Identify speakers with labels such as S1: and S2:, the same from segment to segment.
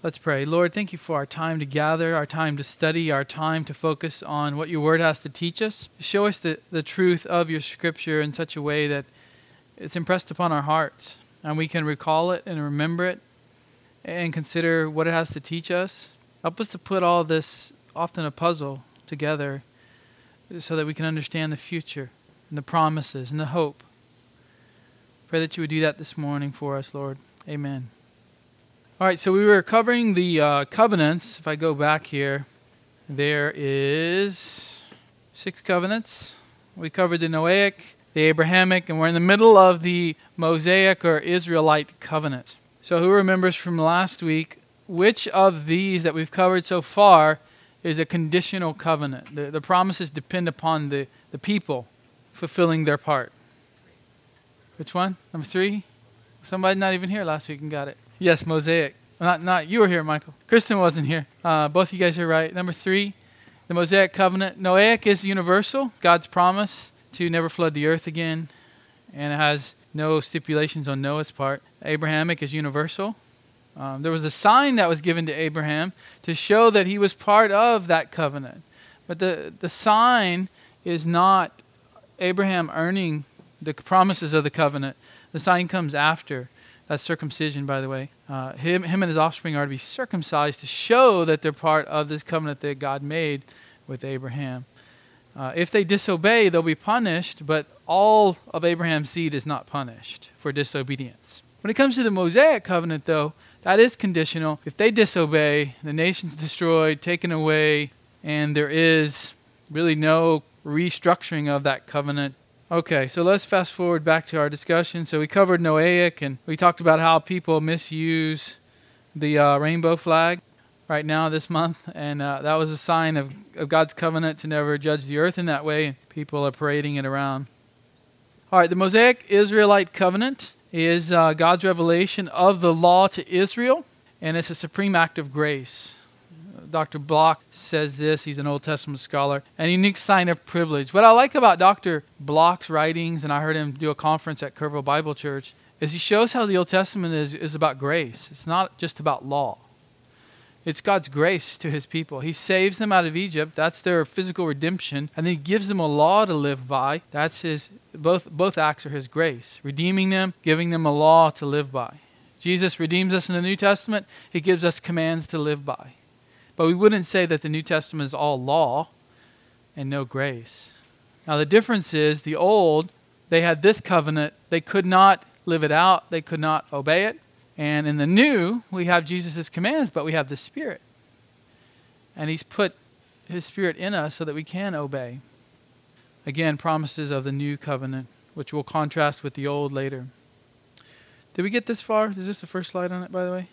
S1: Let's pray. Lord, thank you for our time to gather, our time to study, our time to focus on what your word has to teach us. Show us the, the truth of your scripture in such a way that it's impressed upon our hearts and we can recall it and remember it and consider what it has to teach us. Help us to put all this, often a puzzle, together so that we can understand the future and the promises and the hope. Pray that you would do that this morning for us, Lord. Amen. All right, so we were covering the uh, covenants. If I go back here, there is six covenants. We covered the Noahic, the Abrahamic, and we're in the middle of the Mosaic or Israelite covenant. So, who remembers from last week which of these that we've covered so far is a conditional covenant? The, the promises depend upon the, the people fulfilling their part. Which one? Number three? Somebody not even here last week and got it. Yes, Mosaic. Not, not you were here, Michael. Kristen wasn't here. Uh, both of you guys are right. Number three, the Mosaic covenant. Noahic is universal. God's promise to never flood the earth again, and it has no stipulations on Noah's part. Abrahamic is universal. Um, there was a sign that was given to Abraham to show that he was part of that covenant. But the, the sign is not Abraham earning the promises of the covenant. The sign comes after. That's circumcision, by the way. Uh, him, him and his offspring are to be circumcised to show that they're part of this covenant that God made with Abraham. Uh, if they disobey, they'll be punished, but all of Abraham's seed is not punished for disobedience. When it comes to the Mosaic covenant, though, that is conditional. If they disobey, the nation's destroyed, taken away, and there is really no restructuring of that covenant Okay, so let's fast forward back to our discussion. So we covered Noahic and we talked about how people misuse the uh, rainbow flag right now this month, and uh, that was a sign of, of God's covenant to never judge the earth in that way. People are parading it around. All right, the Mosaic Israelite covenant is uh, God's revelation of the law to Israel, and it's a supreme act of grace. Dr. Block says this. He's an Old Testament scholar. A unique sign of privilege. What I like about Dr. Block's writings, and I heard him do a conference at Kerrville Bible Church, is he shows how the Old Testament is, is about grace. It's not just about law. It's God's grace to his people. He saves them out of Egypt. That's their physical redemption. And then he gives them a law to live by. That's his both both acts are his grace. Redeeming them, giving them a law to live by. Jesus redeems us in the New Testament. He gives us commands to live by. But we wouldn't say that the New Testament is all law and no grace. Now, the difference is the old, they had this covenant, they could not live it out, they could not obey it. And in the new, we have Jesus' commands, but we have the Spirit. And He's put His Spirit in us so that we can obey. Again, promises of the new covenant, which we'll contrast with the old later. Did we get this far? Is this the first slide on it, by the way?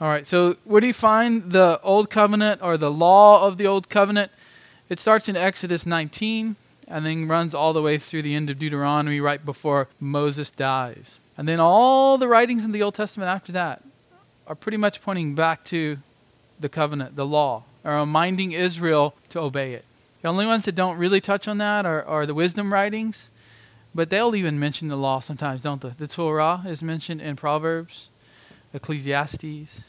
S1: All right, so where do you find the Old Covenant or the law of the Old Covenant? It starts in Exodus 19 and then runs all the way through the end of Deuteronomy right before Moses dies. And then all the writings in the Old Testament after that are pretty much pointing back to the covenant, the law, are reminding Israel to obey it. The only ones that don't really touch on that are, are the wisdom writings, but they'll even mention the law sometimes, don't they? The Torah is mentioned in Proverbs. Ecclesiastes.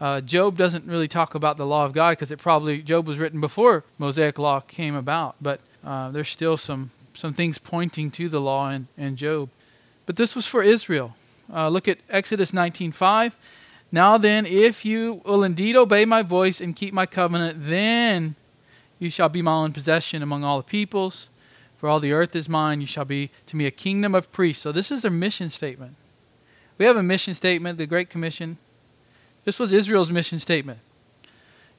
S1: Uh, Job doesn't really talk about the law of God because it probably Job was written before Mosaic law came about, but uh, there's still some some things pointing to the law in, in Job. But this was for Israel. Uh, look at Exodus 19:5. Now then, if you will indeed obey my voice and keep my covenant, then you shall be my own possession among all the peoples. For all the earth is mine. You shall be to me a kingdom of priests. So this is their mission statement. We have a mission statement, the Great Commission. This was Israel's mission statement.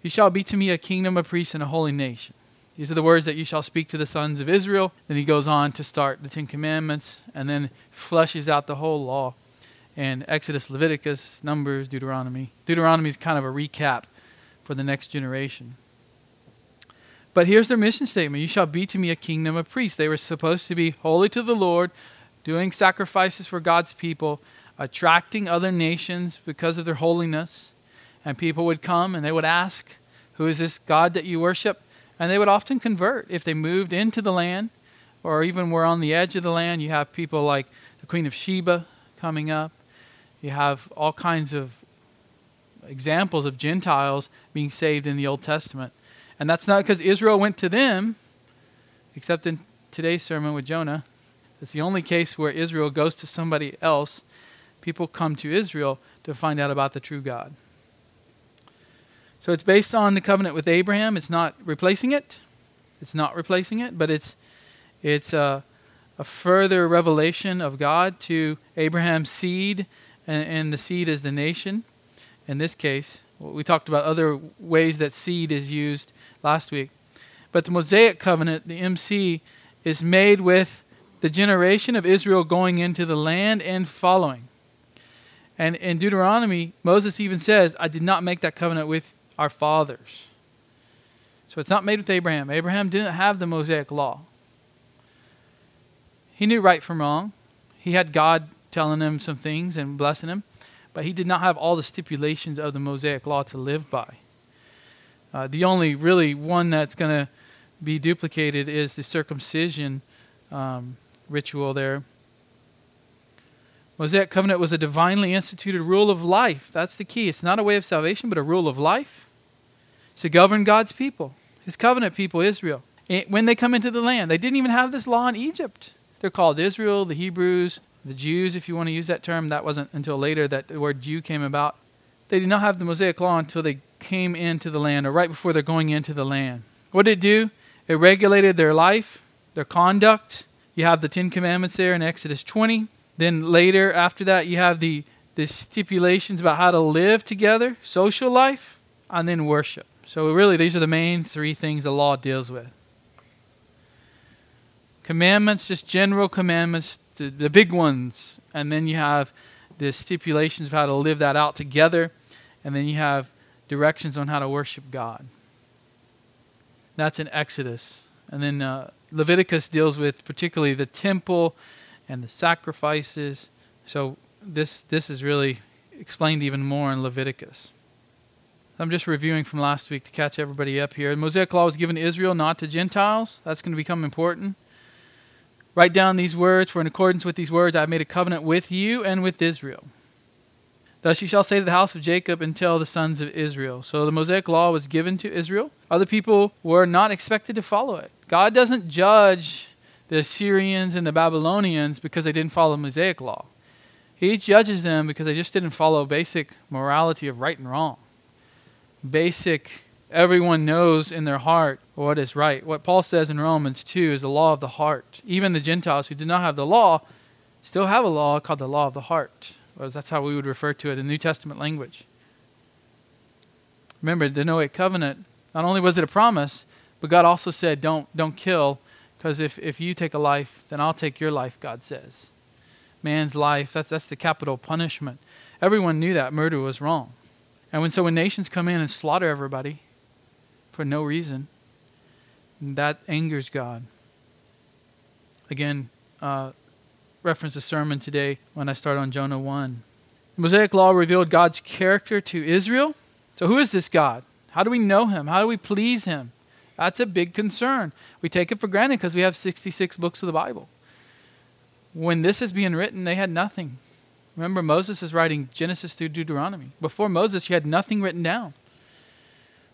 S1: You shall be to me a kingdom of priests and a holy nation. These are the words that you shall speak to the sons of Israel. Then he goes on to start the Ten Commandments and then fleshes out the whole law in Exodus, Leviticus, Numbers, Deuteronomy. Deuteronomy is kind of a recap for the next generation. But here's their mission statement You shall be to me a kingdom of priests. They were supposed to be holy to the Lord, doing sacrifices for God's people, attracting other nations because of their holiness. And people would come and they would ask, Who is this God that you worship? And they would often convert if they moved into the land or even were on the edge of the land. You have people like the Queen of Sheba coming up. You have all kinds of examples of Gentiles being saved in the Old Testament. And that's not because Israel went to them, except in today's sermon with Jonah. It's the only case where Israel goes to somebody else. People come to Israel to find out about the true God. So it's based on the covenant with Abraham. It's not replacing it. It's not replacing it, but it's it's a, a further revelation of God to Abraham's seed, and, and the seed is the nation. In this case, we talked about other ways that seed is used last week. But the Mosaic covenant, the MC, is made with the generation of Israel going into the land and following. And in Deuteronomy, Moses even says, I did not make that covenant with our fathers. So it's not made with Abraham. Abraham didn't have the Mosaic law. He knew right from wrong. He had God telling him some things and blessing him, but he did not have all the stipulations of the Mosaic law to live by. Uh, the only really one that's going to be duplicated is the circumcision um, ritual there. Mosaic covenant was a divinely instituted rule of life. That's the key. It's not a way of salvation, but a rule of life. It's to govern God's people, his covenant people, Israel. Eh, when they come into the land, they didn't even have this law in Egypt. They're called Israel, the Hebrews, the Jews, if you want to use that term. That wasn't until later that the word Jew came about. They did not have the Mosaic law until they came into the land, or right before they're going into the land. What did it do? It regulated their life, their conduct. You have the Ten Commandments there in Exodus 20. Then later, after that, you have the, the stipulations about how to live together, social life, and then worship. So, really, these are the main three things the law deals with commandments, just general commandments, the, the big ones. And then you have the stipulations of how to live that out together. And then you have directions on how to worship God. That's in Exodus. And then uh, Leviticus deals with particularly the temple and the sacrifices. So this this is really explained even more in Leviticus. I'm just reviewing from last week to catch everybody up here. The Mosaic law was given to Israel, not to Gentiles. That's going to become important. Write down these words, for in accordance with these words I have made a covenant with you and with Israel. Thus you shall say to the house of Jacob and tell the sons of Israel. So the Mosaic law was given to Israel. Other people were not expected to follow it. God doesn't judge the Assyrians and the Babylonians because they didn't follow Mosaic law. He judges them because they just didn't follow basic morality of right and wrong. Basic, everyone knows in their heart what is right. What Paul says in Romans 2 is the law of the heart. Even the Gentiles who did not have the law still have a law called the law of the heart. That's how we would refer to it in New Testament language. Remember, the Noahic covenant, not only was it a promise, but God also said, don't, don't kill because if, if you take a life, then I'll take your life, God says. Man's life, that's, that's the capital punishment. Everyone knew that murder was wrong. And when so when nations come in and slaughter everybody for no reason, that angers God. Again, uh, reference a sermon today when I start on Jonah 1. The Mosaic Law revealed God's character to Israel. So, who is this God? How do we know him? How do we please him? That's a big concern. We take it for granted because we have 66 books of the Bible. When this is being written, they had nothing. Remember, Moses is writing Genesis through Deuteronomy. Before Moses, you had nothing written down.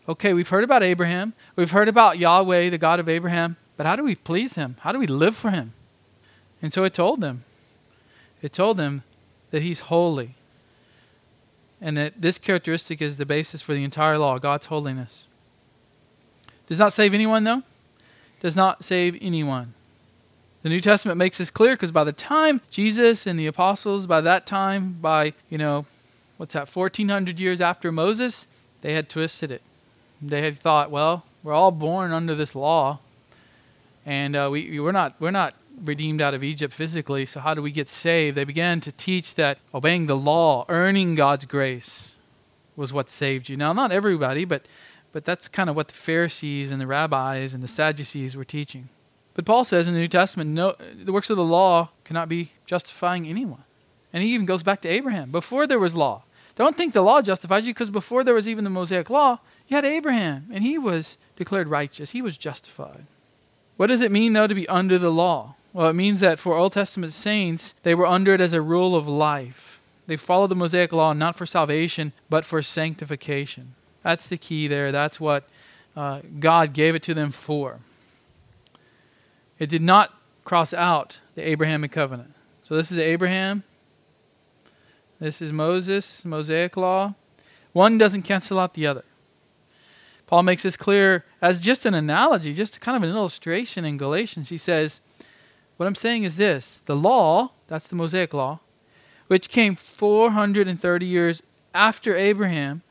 S1: Okay, we've heard about Abraham. We've heard about Yahweh, the God of Abraham. But how do we please him? How do we live for him? And so it told them. It told them that he's holy. And that this characteristic is the basis for the entire law, God's holiness. Does not save anyone, though. Does not save anyone. The New Testament makes this clear because by the time Jesus and the apostles, by that time, by, you know, what's that, 1400 years after Moses, they had twisted it. They had thought, well, we're all born under this law, and uh, we, we're, not, we're not redeemed out of Egypt physically, so how do we get saved? They began to teach that obeying the law, earning God's grace, was what saved you. Now, not everybody, but but that's kind of what the Pharisees and the rabbis and the Sadducees were teaching. But Paul says in the New Testament, no, the works of the law cannot be justifying anyone. And he even goes back to Abraham. Before there was law. Don't think the law justifies you because before there was even the Mosaic law, you had Abraham and he was declared righteous. He was justified. What does it mean, though, to be under the law? Well, it means that for Old Testament saints, they were under it as a rule of life. They followed the Mosaic law not for salvation, but for sanctification. That's the key there. That's what uh, God gave it to them for. It did not cross out the Abrahamic covenant. So this is Abraham. This is Moses, Mosaic law. One doesn't cancel out the other. Paul makes this clear as just an analogy, just kind of an illustration in Galatians. He says, What I'm saying is this the law, that's the Mosaic law, which came 430 years after Abraham,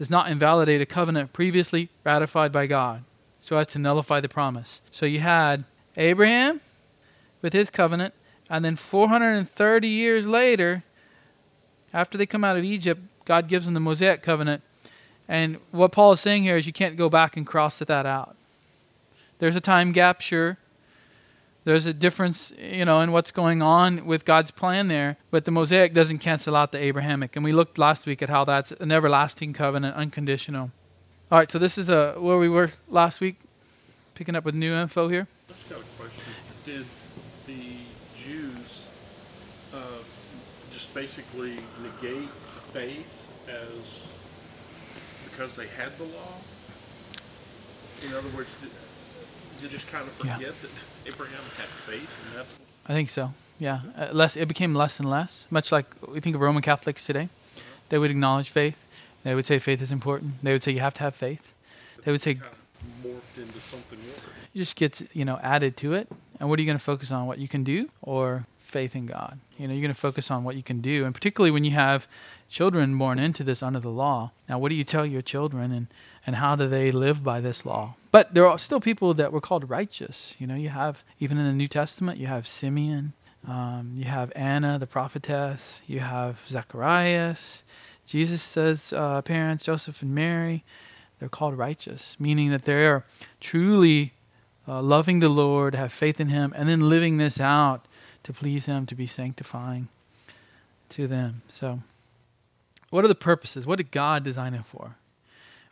S1: does not invalidate a covenant previously ratified by God so as to nullify the promise. So you had Abraham with his covenant, and then 430 years later, after they come out of Egypt, God gives them the Mosaic covenant. And what Paul is saying here is you can't go back and cross that out. There's a time gap, sure. There's a difference, you know, in what's going on with God's plan there, but the Mosaic doesn't cancel out the Abrahamic. And we looked last week at how that's an everlasting covenant, unconditional. All right, so this is a, uh, where we were last week, picking up with new info here.
S2: I just got a question. Did the Jews uh, just basically negate faith as because they had the law? In other words, did you just kind of forget yeah. that Abraham had faith, and that's.
S1: I think so. Yeah, uh, less. It became less and less. Much like we think of Roman Catholics today, uh-huh. they would acknowledge faith. They would say faith is important. They would say you have to have faith. They would say kind
S2: of morphed into something more.
S1: It just gets you know added to it. And what are you going to focus on? What you can do or faith in God? You know, you're going to focus on what you can do, and particularly when you have children born into this under the law. Now, what do you tell your children, and and how do they live by this law? But there are still people that were called righteous. You know, you have even in the New Testament, you have Simeon, um, you have Anna the prophetess, you have Zacharias. Jesus says uh, parents, Joseph and Mary, they're called righteous, meaning that they're truly uh, loving the Lord, have faith in Him, and then living this out to please Him, to be sanctifying to them. So, what are the purposes? What did God design it for?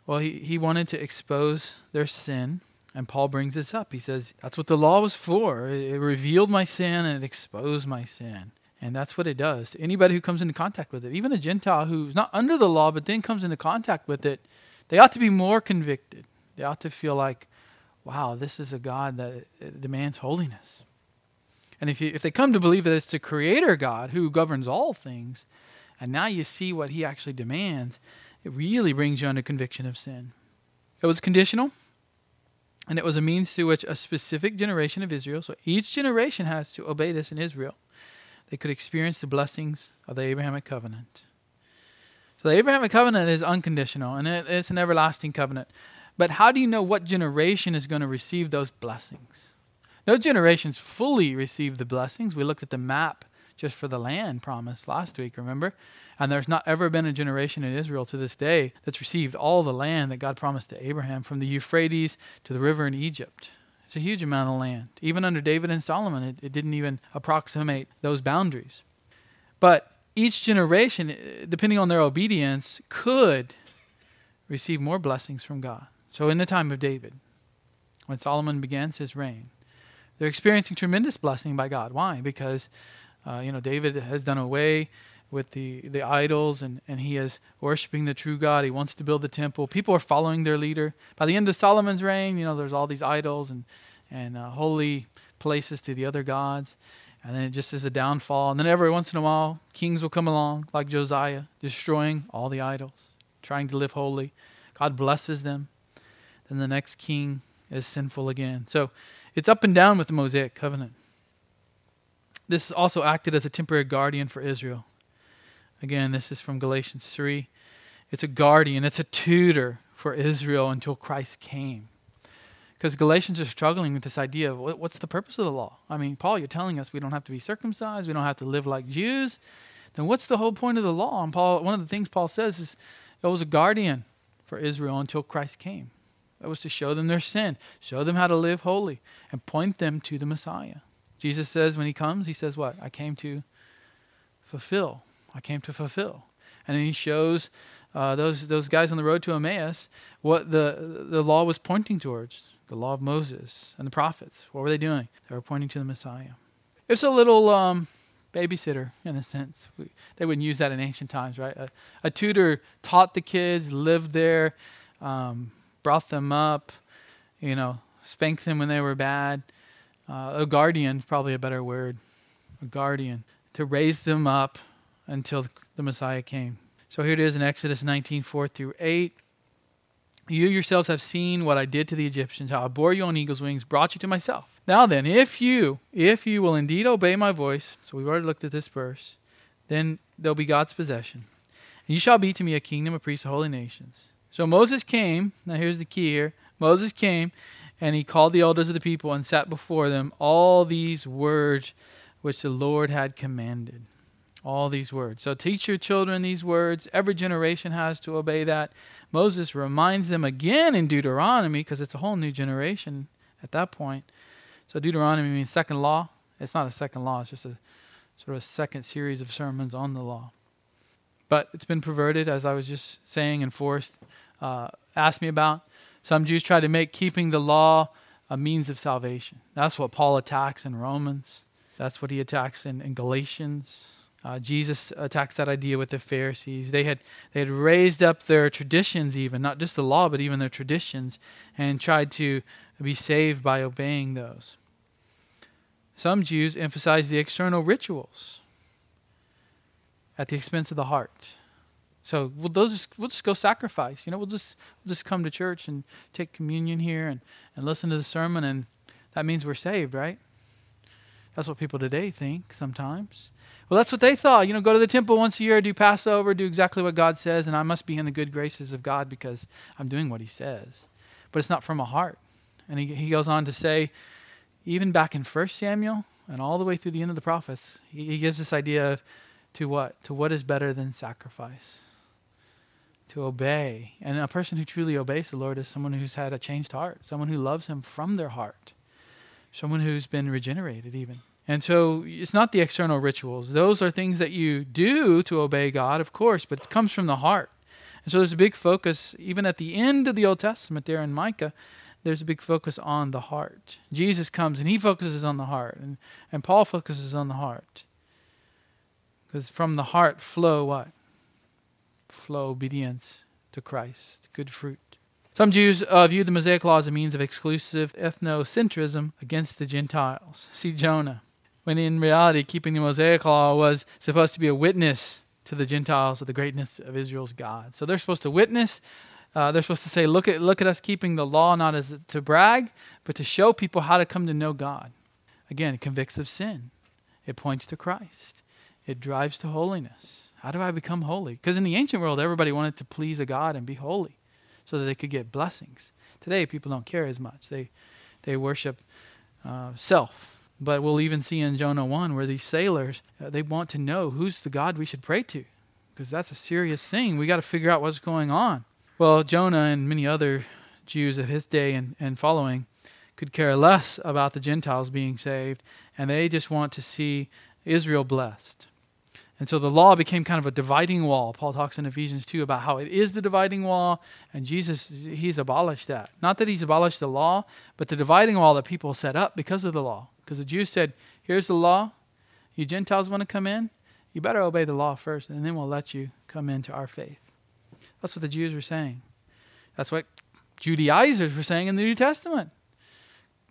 S1: Well, He, he wanted to expose their sin, and Paul brings this up. He says, That's what the law was for. It, it revealed my sin and it exposed my sin. And that's what it does. Anybody who comes into contact with it, even a Gentile who's not under the law but then comes into contact with it, they ought to be more convicted. They ought to feel like, wow, this is a God that demands holiness. And if, you, if they come to believe that it's the Creator God who governs all things, and now you see what He actually demands, it really brings you under conviction of sin. It was conditional, and it was a means through which a specific generation of Israel, so each generation has to obey this in Israel, they could experience the blessings of the Abrahamic covenant. So the Abrahamic covenant is unconditional and it, it's an everlasting covenant. But how do you know what generation is going to receive those blessings? No generations fully receive the blessings. We looked at the map just for the land promised last week, remember? And there's not ever been a generation in Israel to this day that's received all the land that God promised to Abraham from the Euphrates to the river in Egypt. It's a huge amount of land. Even under David and Solomon, it, it didn't even approximate those boundaries. But each generation, eh, depending on their obedience, could receive more blessings from God. So, in the time of David, when Solomon begins his reign, they're experiencing tremendous blessing by God. Why? Because, uh, you know, David has done away with the, the idols and, and he is worshiping the true God. He wants to build the temple. People are following their leader. By the end of Solomon's reign, you know, there's all these idols and, and uh, holy places to the other gods. And then it just is a downfall. And then every once in a while, kings will come along, like Josiah, destroying all the idols, trying to live holy. God blesses them. Then the next king is sinful again. So it's up and down with the Mosaic covenant. This also acted as a temporary guardian for Israel. Again, this is from Galatians 3. It's a guardian, it's a tutor for Israel until Christ came. Because Galatians are struggling with this idea of what's the purpose of the law? I mean, Paul, you're telling us we don't have to be circumcised, we don't have to live like Jews. Then what's the whole point of the law? And Paul, one of the things Paul says is it was a guardian for Israel until Christ came. It was to show them their sin, show them how to live holy, and point them to the Messiah. Jesus says when he comes, he says, What? I came to fulfill I came to fulfill. And then he shows uh, those those guys on the road to Emmaus what the the law was pointing towards the law of Moses and the prophets. What were they doing? They were pointing to the Messiah. It's a little um, babysitter in a sense. We, they wouldn't use that in ancient times, right? A, a tutor taught the kids, lived there, um, brought them up, you know, spanked them when they were bad. Uh, a guardian, probably a better word, a guardian, to raise them up until the Messiah came. So here it is in Exodus 19, 4 through 8. You yourselves have seen what I did to the Egyptians, how I bore you on eagle's wings, brought you to myself. Now then, if you, if you will indeed obey my voice, so we've already looked at this verse, then there'll be God's possession. And you shall be to me a kingdom of priests, of holy nations. So Moses came, now here's the key here. Moses came, and he called the elders of the people and sat before them all these words which the Lord had commanded. All these words. So teach your children these words. Every generation has to obey that. Moses reminds them again in Deuteronomy, because it's a whole new generation at that point. So Deuteronomy means second law. It's not a second law, it's just a sort of a second series of sermons on the law. But it's been perverted, as I was just saying, and Forrest uh, asked me about. Some Jews try to make keeping the law a means of salvation. That's what Paul attacks in Romans. That's what he attacks in, in Galatians. Uh, Jesus attacks that idea with the Pharisees. They had they had raised up their traditions, even not just the law, but even their traditions, and tried to be saved by obeying those. Some Jews emphasize the external rituals at the expense of the heart. So we'll, just, we'll just go sacrifice. You know, we'll just we'll just come to church and take communion here and, and listen to the sermon, and that means we're saved, right? That's what people today think sometimes. Well, that's what they thought. You know, go to the temple once a year, do Passover, do exactly what God says, and I must be in the good graces of God because I'm doing what He says. But it's not from a heart. And he, he goes on to say, even back in 1 Samuel and all the way through the end of the prophets, he, he gives this idea of to what? To what is better than sacrifice? To obey. And a person who truly obeys the Lord is someone who's had a changed heart, someone who loves Him from their heart, someone who's been regenerated, even. And so it's not the external rituals. Those are things that you do to obey God, of course, but it comes from the heart. And so there's a big focus, even at the end of the Old Testament there in Micah, there's a big focus on the heart. Jesus comes and he focuses on the heart, and, and Paul focuses on the heart. Because from the heart flow what? Flow obedience to Christ, good fruit. Some Jews uh, view the Mosaic Law as a means of exclusive ethnocentrism against the Gentiles. See Jonah when in reality, keeping the Mosaic Law was supposed to be a witness to the Gentiles of the greatness of Israel's God. So they're supposed to witness. Uh, they're supposed to say, look at, look at us keeping the law, not as to brag, but to show people how to come to know God. Again, it convicts of sin, it points to Christ, it drives to holiness. How do I become holy? Because in the ancient world, everybody wanted to please a God and be holy so that they could get blessings. Today, people don't care as much. They, they worship uh, self but we'll even see in Jonah 1 where these sailors, uh, they want to know who's the God we should pray to. Because that's a serious thing. We got to figure out what's going on. Well, Jonah and many other Jews of his day and, and following could care less about the Gentiles being saved, and they just want to see Israel blessed. And so the law became kind of a dividing wall. Paul talks in Ephesians 2 about how it is the dividing wall, and Jesus, he's abolished that. Not that he's abolished the law, but the dividing wall that people set up because of the law. Because the Jews said, Here's the law. You Gentiles want to come in? You better obey the law first, and then we'll let you come into our faith. That's what the Jews were saying. That's what Judaizers were saying in the New Testament.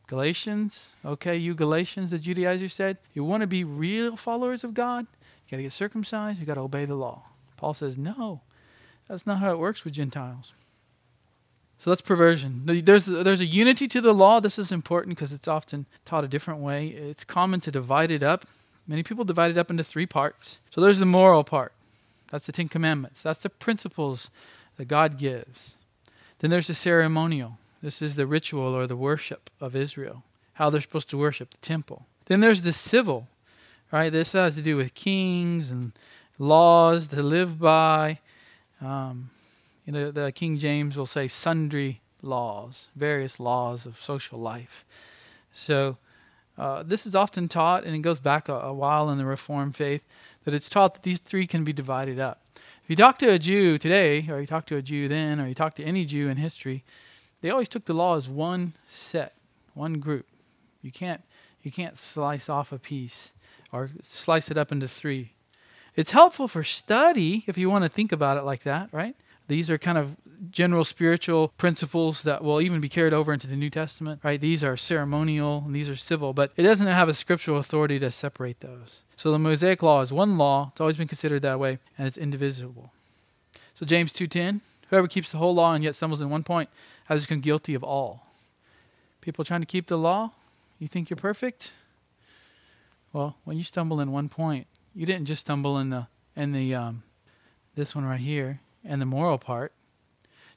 S1: Galatians, okay, you Galatians, the Judaizers said, you want to be real followers of God? You got to get circumcised, you got to obey the law. Paul says, no, that's not how it works with Gentiles. So that's perversion. There's, there's a unity to the law. This is important because it's often taught a different way. It's common to divide it up. Many people divide it up into three parts. So there's the moral part. That's the Ten Commandments. That's the principles that God gives. Then there's the ceremonial. This is the ritual or the worship of Israel, how they're supposed to worship the temple. Then there's the civil, right? This has to do with kings and laws to live by. Um, you know, the King James will say sundry laws, various laws of social life. So uh, this is often taught, and it goes back a, a while in the Reformed faith, that it's taught that these three can be divided up. If you talk to a Jew today, or you talk to a Jew then, or you talk to any Jew in history, they always took the law as one set, one group. You can't you can't slice off a piece or slice it up into three. It's helpful for study if you want to think about it like that, right? These are kind of general spiritual principles that will even be carried over into the New Testament, right? These are ceremonial and these are civil, but it doesn't have a scriptural authority to separate those. So the Mosaic law is one law, it's always been considered that way, and it's indivisible. So James 2:10, whoever keeps the whole law and yet stumbles in one point has become guilty of all. People trying to keep the law, you think you're perfect? Well, when you stumble in one point, you didn't just stumble in the in the um, this one right here and the moral part.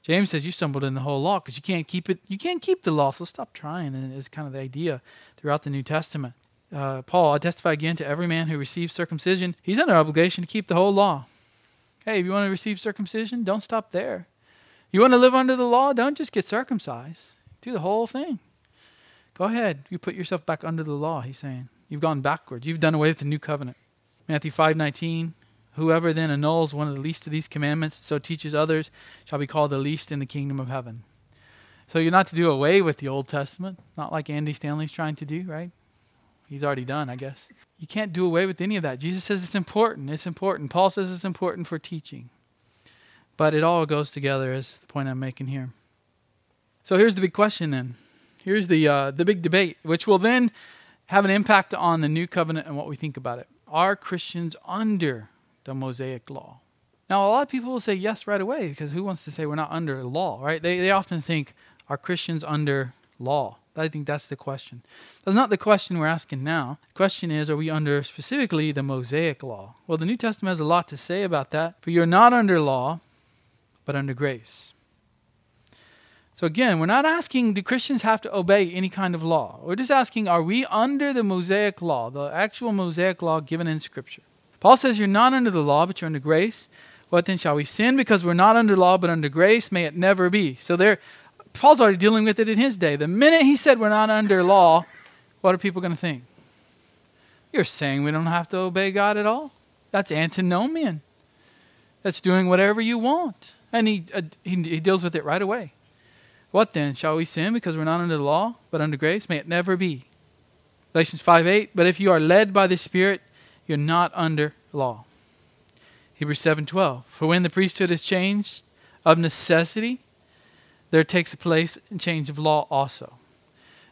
S1: James says you stumbled in the whole law because you can't keep it. You can't keep the law, so stop trying. And it's kind of the idea throughout the New Testament. Uh, Paul, I testify again to every man who receives circumcision, he's under obligation to keep the whole law. Hey, if you want to receive circumcision, don't stop there. You want to live under the law, don't just get circumcised. Do the whole thing. Go ahead. You put yourself back under the law, he's saying. You've gone backwards. You've done away with the new covenant. Matthew 5:19 Whoever then annuls one of the least of these commandments, so teaches others, shall be called the least in the kingdom of heaven. So you're not to do away with the Old Testament, not like Andy Stanley's trying to do, right? He's already done, I guess. You can't do away with any of that. Jesus says it's important. It's important. Paul says it's important for teaching. But it all goes together, is the point I'm making here. So here's the big question then. Here's the, uh, the big debate, which will then have an impact on the new covenant and what we think about it. Are Christians under the Mosaic law. Now, a lot of people will say yes right away because who wants to say we're not under law, right? They, they often think, are Christians under law? I think that's the question. That's not the question we're asking now. The question is, are we under specifically the Mosaic law? Well, the New Testament has a lot to say about that, but you're not under law, but under grace. So again, we're not asking do Christians have to obey any kind of law. We're just asking are we under the Mosaic law, the actual Mosaic law given in Scripture? Paul says, You're not under the law, but you're under grace. What then shall we sin because we're not under law but under grace? May it never be. So there, Paul's already dealing with it in his day. The minute he said we're not under law, what are people going to think? You're saying we don't have to obey God at all? That's antinomian. That's doing whatever you want. And he, uh, he, he deals with it right away. What then? Shall we sin because we're not under the law, but under grace? May it never be. Galatians 5 8. But if you are led by the Spirit, you're not under law. Hebrews 7:12. For when the priesthood is changed of necessity, there takes place a change of law also.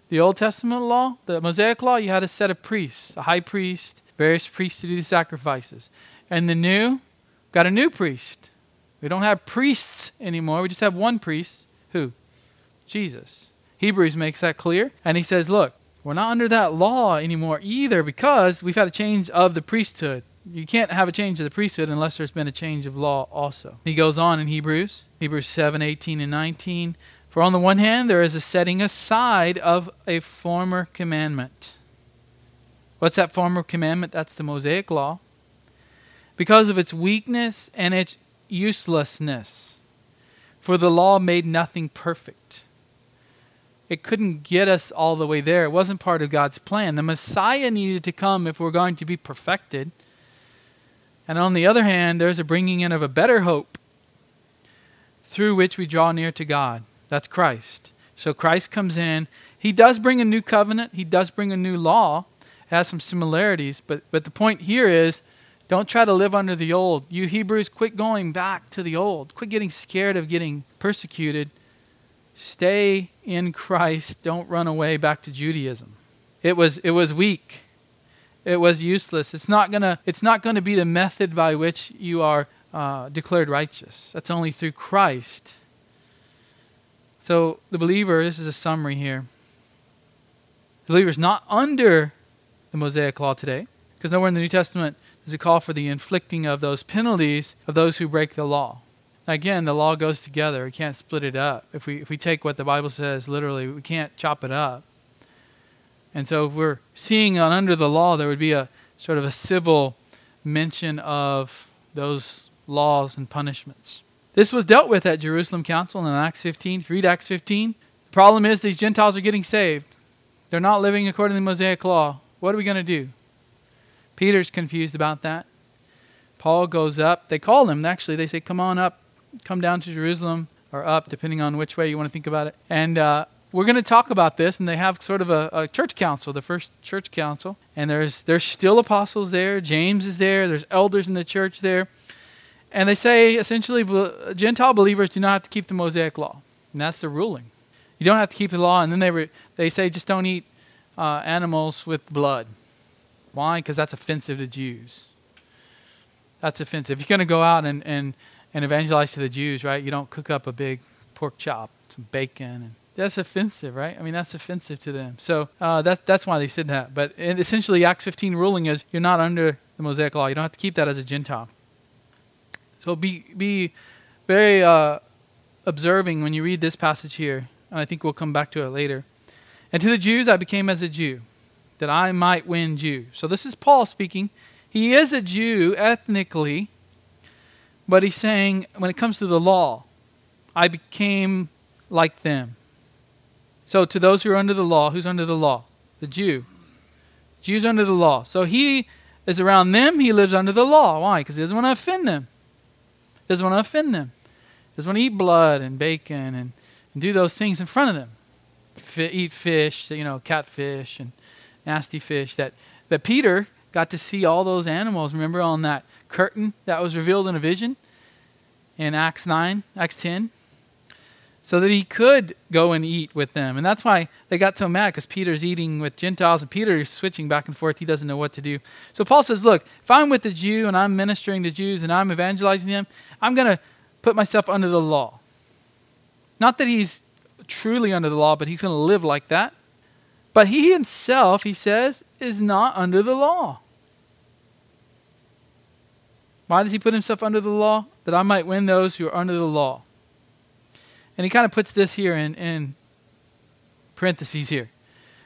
S1: The Old Testament law, the Mosaic law, you had a set of priests, a high priest, various priests to do the sacrifices. And the new, got a new priest. We don't have priests anymore. We just have one priest. Who? Jesus. Hebrews makes that clear. And he says, look, we're not under that law anymore either because we've had a change of the priesthood. You can't have a change of the priesthood unless there's been a change of law also. He goes on in Hebrews, Hebrews 7 18 and 19. For on the one hand, there is a setting aside of a former commandment. What's that former commandment? That's the Mosaic law. Because of its weakness and its uselessness. For the law made nothing perfect it couldn't get us all the way there. It wasn't part of God's plan. The Messiah needed to come if we're going to be perfected. And on the other hand, there's a bringing in of a better hope through which we draw near to God. That's Christ. So Christ comes in. He does bring a new covenant, He does bring a new law. It has some similarities, but, but the point here is don't try to live under the old. You Hebrews, quit going back to the old. Quit getting scared of getting persecuted Stay in Christ. Don't run away back to Judaism. It was, it was weak. It was useless. It's not gonna. It's not going to be the method by which you are uh, declared righteous. That's only through Christ. So the believer. This is a summary here. The believer is not under the Mosaic law today, because nowhere in the New Testament does it call for the inflicting of those penalties of those who break the law. Again, the law goes together. We can't split it up. If we if we take what the Bible says literally, we can't chop it up. And so if we're seeing on under the law, there would be a sort of a civil mention of those laws and punishments. This was dealt with at Jerusalem Council in Acts 15. If you read Acts 15, the problem is these Gentiles are getting saved. They're not living according to the Mosaic law. What are we going to do? Peter's confused about that. Paul goes up. They call him, actually. They say, Come on up come down to Jerusalem or up, depending on which way you want to think about it. And uh, we're going to talk about this, and they have sort of a, a, church council, the first church council, and there's there's still apostles there. James is there. There's elders in the church there, and they say essentially Gentile believers do not have to keep the Mosaic law, and that's the ruling. You don't have to keep the law, and then they re, they say just don't eat uh, animals with blood. Why? Because that's offensive to Jews. That's offensive. If you're going to go out and, and, and evangelize to the Jews, right? You don't cook up a big pork chop, some bacon, and that's offensive, right? I mean, that's offensive to them. So uh, that, that's why they said that. But essentially, Acts 15 ruling is you're not under the Mosaic law. You don't have to keep that as a Gentile. So be, be very uh, observing when you read this passage here. And I think we'll come back to it later. And to the Jews, I became as a Jew, that I might win Jews. So this is Paul speaking. He is a Jew ethnically, but he's saying, when it comes to the law, I became like them. So to those who are under the law, who's under the law? The Jew. Jews under the law. So he is around them, he lives under the law. Why? Because he doesn't want to offend them. He doesn't want to offend them. He doesn't want to eat blood and bacon and, and do those things in front of them. F- eat fish, you know, catfish and nasty fish. That, that Peter got to see all those animals, remember, on that curtain that was revealed in a vision in Acts 9, Acts 10? so that he could go and eat with them. And that's why they got so mad because Peter's eating with Gentiles and Peter is switching back and forth. He doesn't know what to do. So Paul says, Look, if I'm with the Jew and I'm ministering to Jews and I'm evangelizing them, I'm going to put myself under the law. Not that he's truly under the law, but he's going to live like that. But he himself, he says, is not under the law. Why does he put himself under the law? That I might win those who are under the law. And he kind of puts this here in, in parentheses here.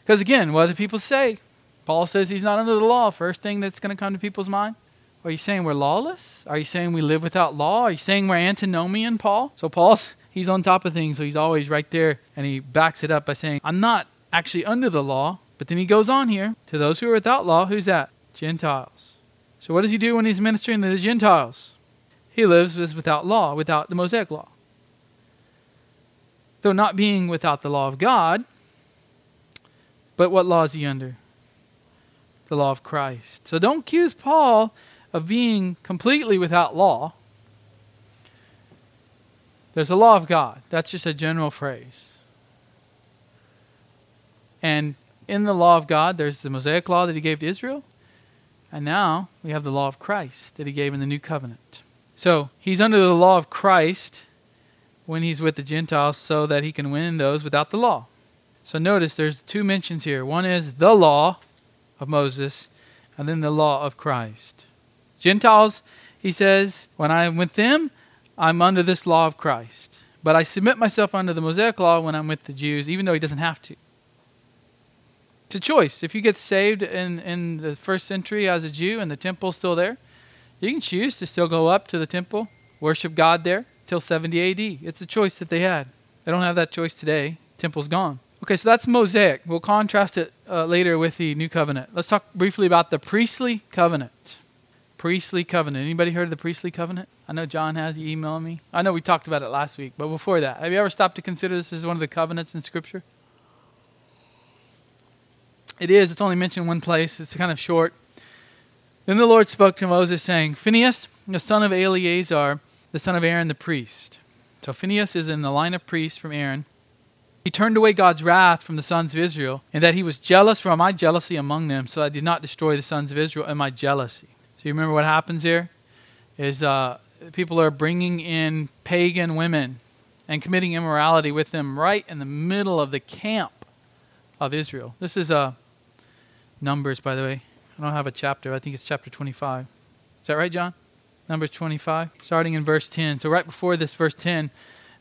S1: Because again, what do people say? Paul says he's not under the law. First thing that's going to come to people's mind. Are you saying we're lawless? Are you saying we live without law? Are you saying we're antinomian, Paul? So Paul's he's on top of things, so he's always right there, and he backs it up by saying, I'm not actually under the law. But then he goes on here to those who are without law. Who's that? Gentiles. So what does he do when he's ministering to the Gentiles? He lives as without law, without the Mosaic law though not being without the law of God. But what law is he under? The law of Christ. So don't accuse Paul of being completely without law. There's a law of God. That's just a general phrase. And in the law of God, there's the Mosaic law that he gave to Israel. And now we have the law of Christ that he gave in the new covenant. So he's under the law of Christ when he's with the Gentiles so that he can win those without the law. So notice there's two mentions here. One is the law of Moses, and then the law of Christ. Gentiles, he says, when I'm with them, I'm under this law of Christ. But I submit myself under the Mosaic law when I'm with the Jews, even though he doesn't have to. It's a choice. If you get saved in, in the first century as a Jew and the temple's still there, you can choose to still go up to the temple, worship God there till 70 AD. It's a choice that they had. They don't have that choice today. Temple's gone. Okay, so that's Mosaic. We'll contrast it uh, later with the New Covenant. Let's talk briefly about the priestly covenant. Priestly covenant. Anybody heard of the priestly covenant? I know John has. He emailed me. I know we talked about it last week, but before that, have you ever stopped to consider this as one of the covenants in Scripture? It is. It's only mentioned one place. It's kind of short. Then the Lord spoke to Moses, saying, Phinehas, the son of Eleazar, the son of Aaron the priest. So Phinehas is in the line of priests from Aaron. He turned away God's wrath from the sons of Israel, and that he was jealous for my jealousy among them, so I did not destroy the sons of Israel in my jealousy. So you remember what happens here? Is uh, people are bringing in pagan women and committing immorality with them right in the middle of the camp of Israel. This is uh, Numbers, by the way. I don't have a chapter. I think it's chapter 25. Is that right, John? Numbers 25, starting in verse 10. So, right before this, verse 10,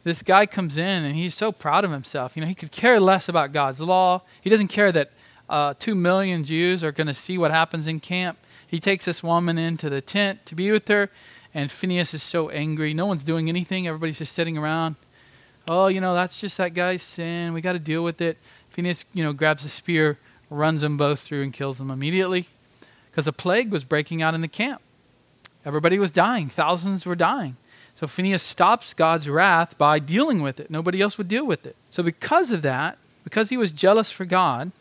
S1: this guy comes in and he's so proud of himself. You know, he could care less about God's law. He doesn't care that uh, two million Jews are going to see what happens in camp. He takes this woman into the tent to be with her, and Phinehas is so angry. No one's doing anything, everybody's just sitting around. Oh, you know, that's just that guy's sin. We got to deal with it. Phinehas, you know, grabs a spear, runs them both through, and kills them immediately because a plague was breaking out in the camp. Everybody was dying, thousands were dying. So Phinehas stops God's wrath by dealing with it. Nobody else would deal with it. So, because of that, because he was jealous for God,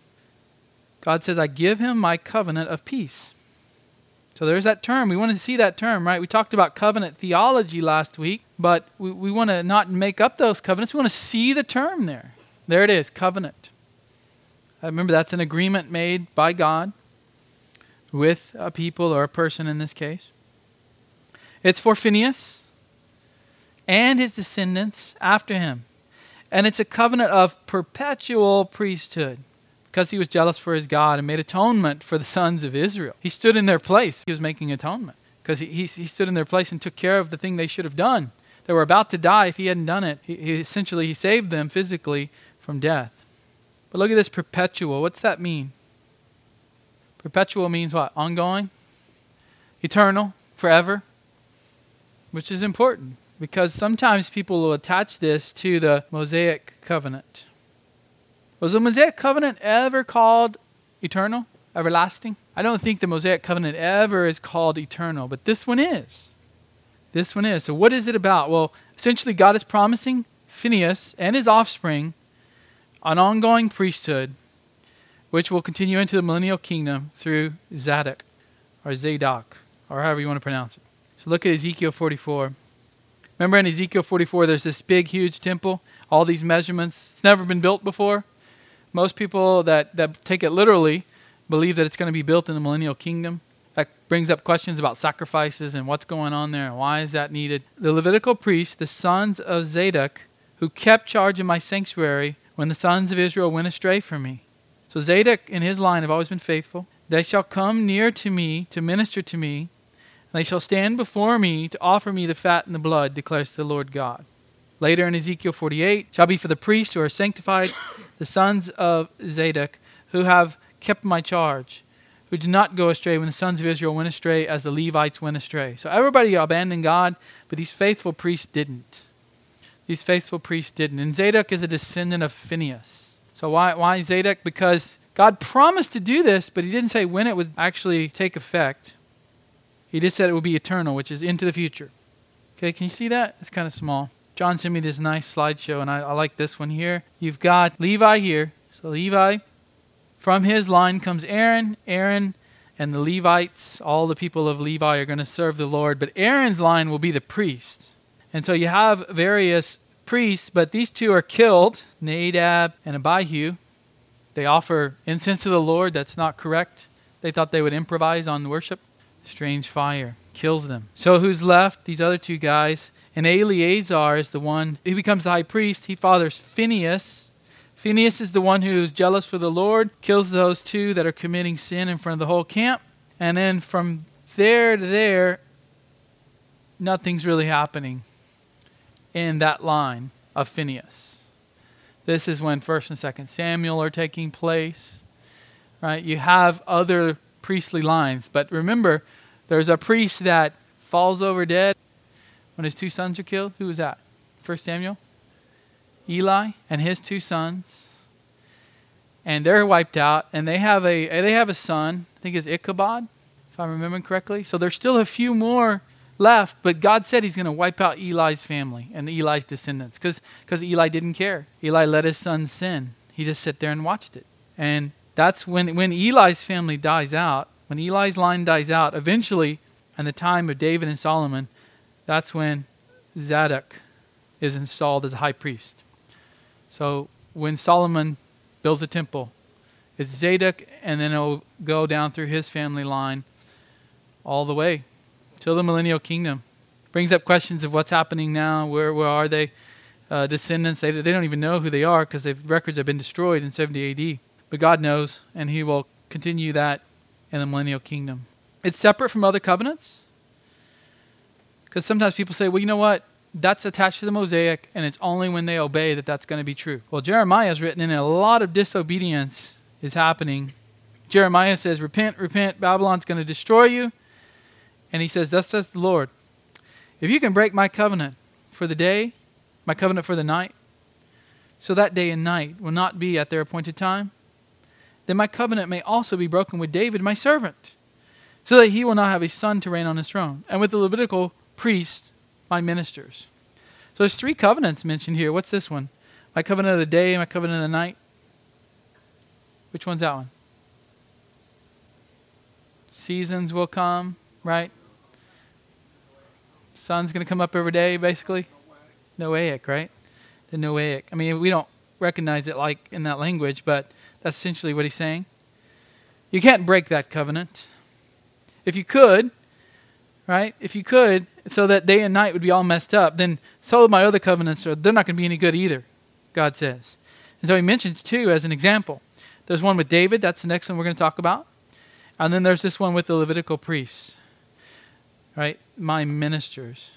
S1: God says, I give him my covenant of peace. So there's that term. We want to see that term, right? We talked about covenant theology last week, but we, we want to not make up those covenants. We want to see the term there. There it is, covenant. Remember that's an agreement made by God with a people or a person in this case. It's for Phinehas and his descendants after him. And it's a covenant of perpetual priesthood because he was jealous for his God and made atonement for the sons of Israel. He stood in their place. He was making atonement because he, he, he, stood in their place and took care of the thing they should have done. They were about to die if he hadn't done it. He, he essentially he saved them physically from death. But look at this perpetual. What's that mean? Perpetual means what? Ongoing? Eternal? Forever? Which is important because sometimes people will attach this to the Mosaic covenant. Was the Mosaic covenant ever called eternal, everlasting? I don't think the Mosaic covenant ever is called eternal, but this one is. This one is. So, what is it about? Well, essentially, God is promising Phinehas and his offspring an ongoing priesthood which will continue into the millennial kingdom through Zadok or Zadok or however you want to pronounce it. So, look at Ezekiel 44. Remember in Ezekiel 44, there's this big, huge temple, all these measurements. It's never been built before. Most people that, that take it literally believe that it's going to be built in the millennial kingdom. That brings up questions about sacrifices and what's going on there and why is that needed. The Levitical priests, the sons of Zadok, who kept charge of my sanctuary when the sons of Israel went astray from me. So Zadok and his line have always been faithful. They shall come near to me to minister to me, and they shall stand before me to offer me the fat and the blood, declares the Lord God. Later in Ezekiel 48, shall be for the priests who are sanctified, the sons of Zadok, who have kept my charge, who did not go astray when the sons of Israel went astray as the Levites went astray. So everybody abandoned God, but these faithful priests didn't. These faithful priests didn't. And Zadok is a descendant of Phinehas. So why, why Zadok? Because God promised to do this, but he didn't say when it would actually take effect. He just said it would be eternal, which is into the future. Okay, can you see that? It's kind of small. John sent me this nice slideshow, and I, I like this one here. You've got Levi here. So Levi, from his line comes Aaron. Aaron and the Levites, all the people of Levi are going to serve the Lord, but Aaron's line will be the priest. And so you have various priests, but these two are killed Nadab and Abihu. They offer incense to the Lord. That's not correct. They thought they would improvise on worship. Strange fire kills them. So who's left? These other two guys. And Eleazar is the one, he becomes the high priest. He fathers Phinehas. Phinehas is the one who's jealous for the Lord, kills those two that are committing sin in front of the whole camp. And then from there to there, nothing's really happening in that line of Phinehas. This is when 1st and 2nd Samuel are taking place. Right? You have other priestly lines, but remember, there's a priest that falls over dead when his two sons are killed. Who was that? 1st Samuel? Eli and his two sons. And they're wiped out, and they have a they have a son. I think it's Ichabod, if I'm remembering correctly. So there's still a few more left, but God said he's going to wipe out Eli's family and Eli's descendants because Eli didn't care. Eli let his son sin. He just sat there and watched it. And that's when, when Eli's family dies out, when Eli's line dies out, eventually, in the time of David and Solomon, that's when Zadok is installed as a high priest. So when Solomon builds a temple, it's Zadok, and then it'll go down through his family line all the way till the millennial kingdom. Brings up questions of what's happening now. Where, where are they? Uh, descendants, they, they don't even know who they are because their records have been destroyed in 70 AD. But God knows, and He will continue that in the millennial kingdom. It's separate from other covenants. Because sometimes people say, well, you know what? That's attached to the Mosaic, and it's only when they obey that that's going to be true. Well, Jeremiah is written in a lot of disobedience is happening. Jeremiah says, Repent, repent, Babylon's going to destroy you. And he says, Thus says the Lord, if you can break my covenant for the day, my covenant for the night, so that day and night will not be at their appointed time, then my covenant may also be broken with David, my servant, so that he will not have a son to reign on his throne, and with the Levitical priests, my ministers. So there's three covenants mentioned here. What's this one? My covenant of the day, my covenant of the night. Which one's that one? Seasons will come, right? Sun's going to come up every day, basically. Noahic, right? The Noahic. I mean, we don't recognize it like in that language, but that's essentially what he's saying. You can't break that covenant. If you could, right? If you could, so that day and night would be all messed up, then of my other covenants are they're not going to be any good either, God says. And so he mentions two as an example. There's one with David, that's the next one we're going to talk about. And then there's this one with the Levitical priests. Right? My ministers.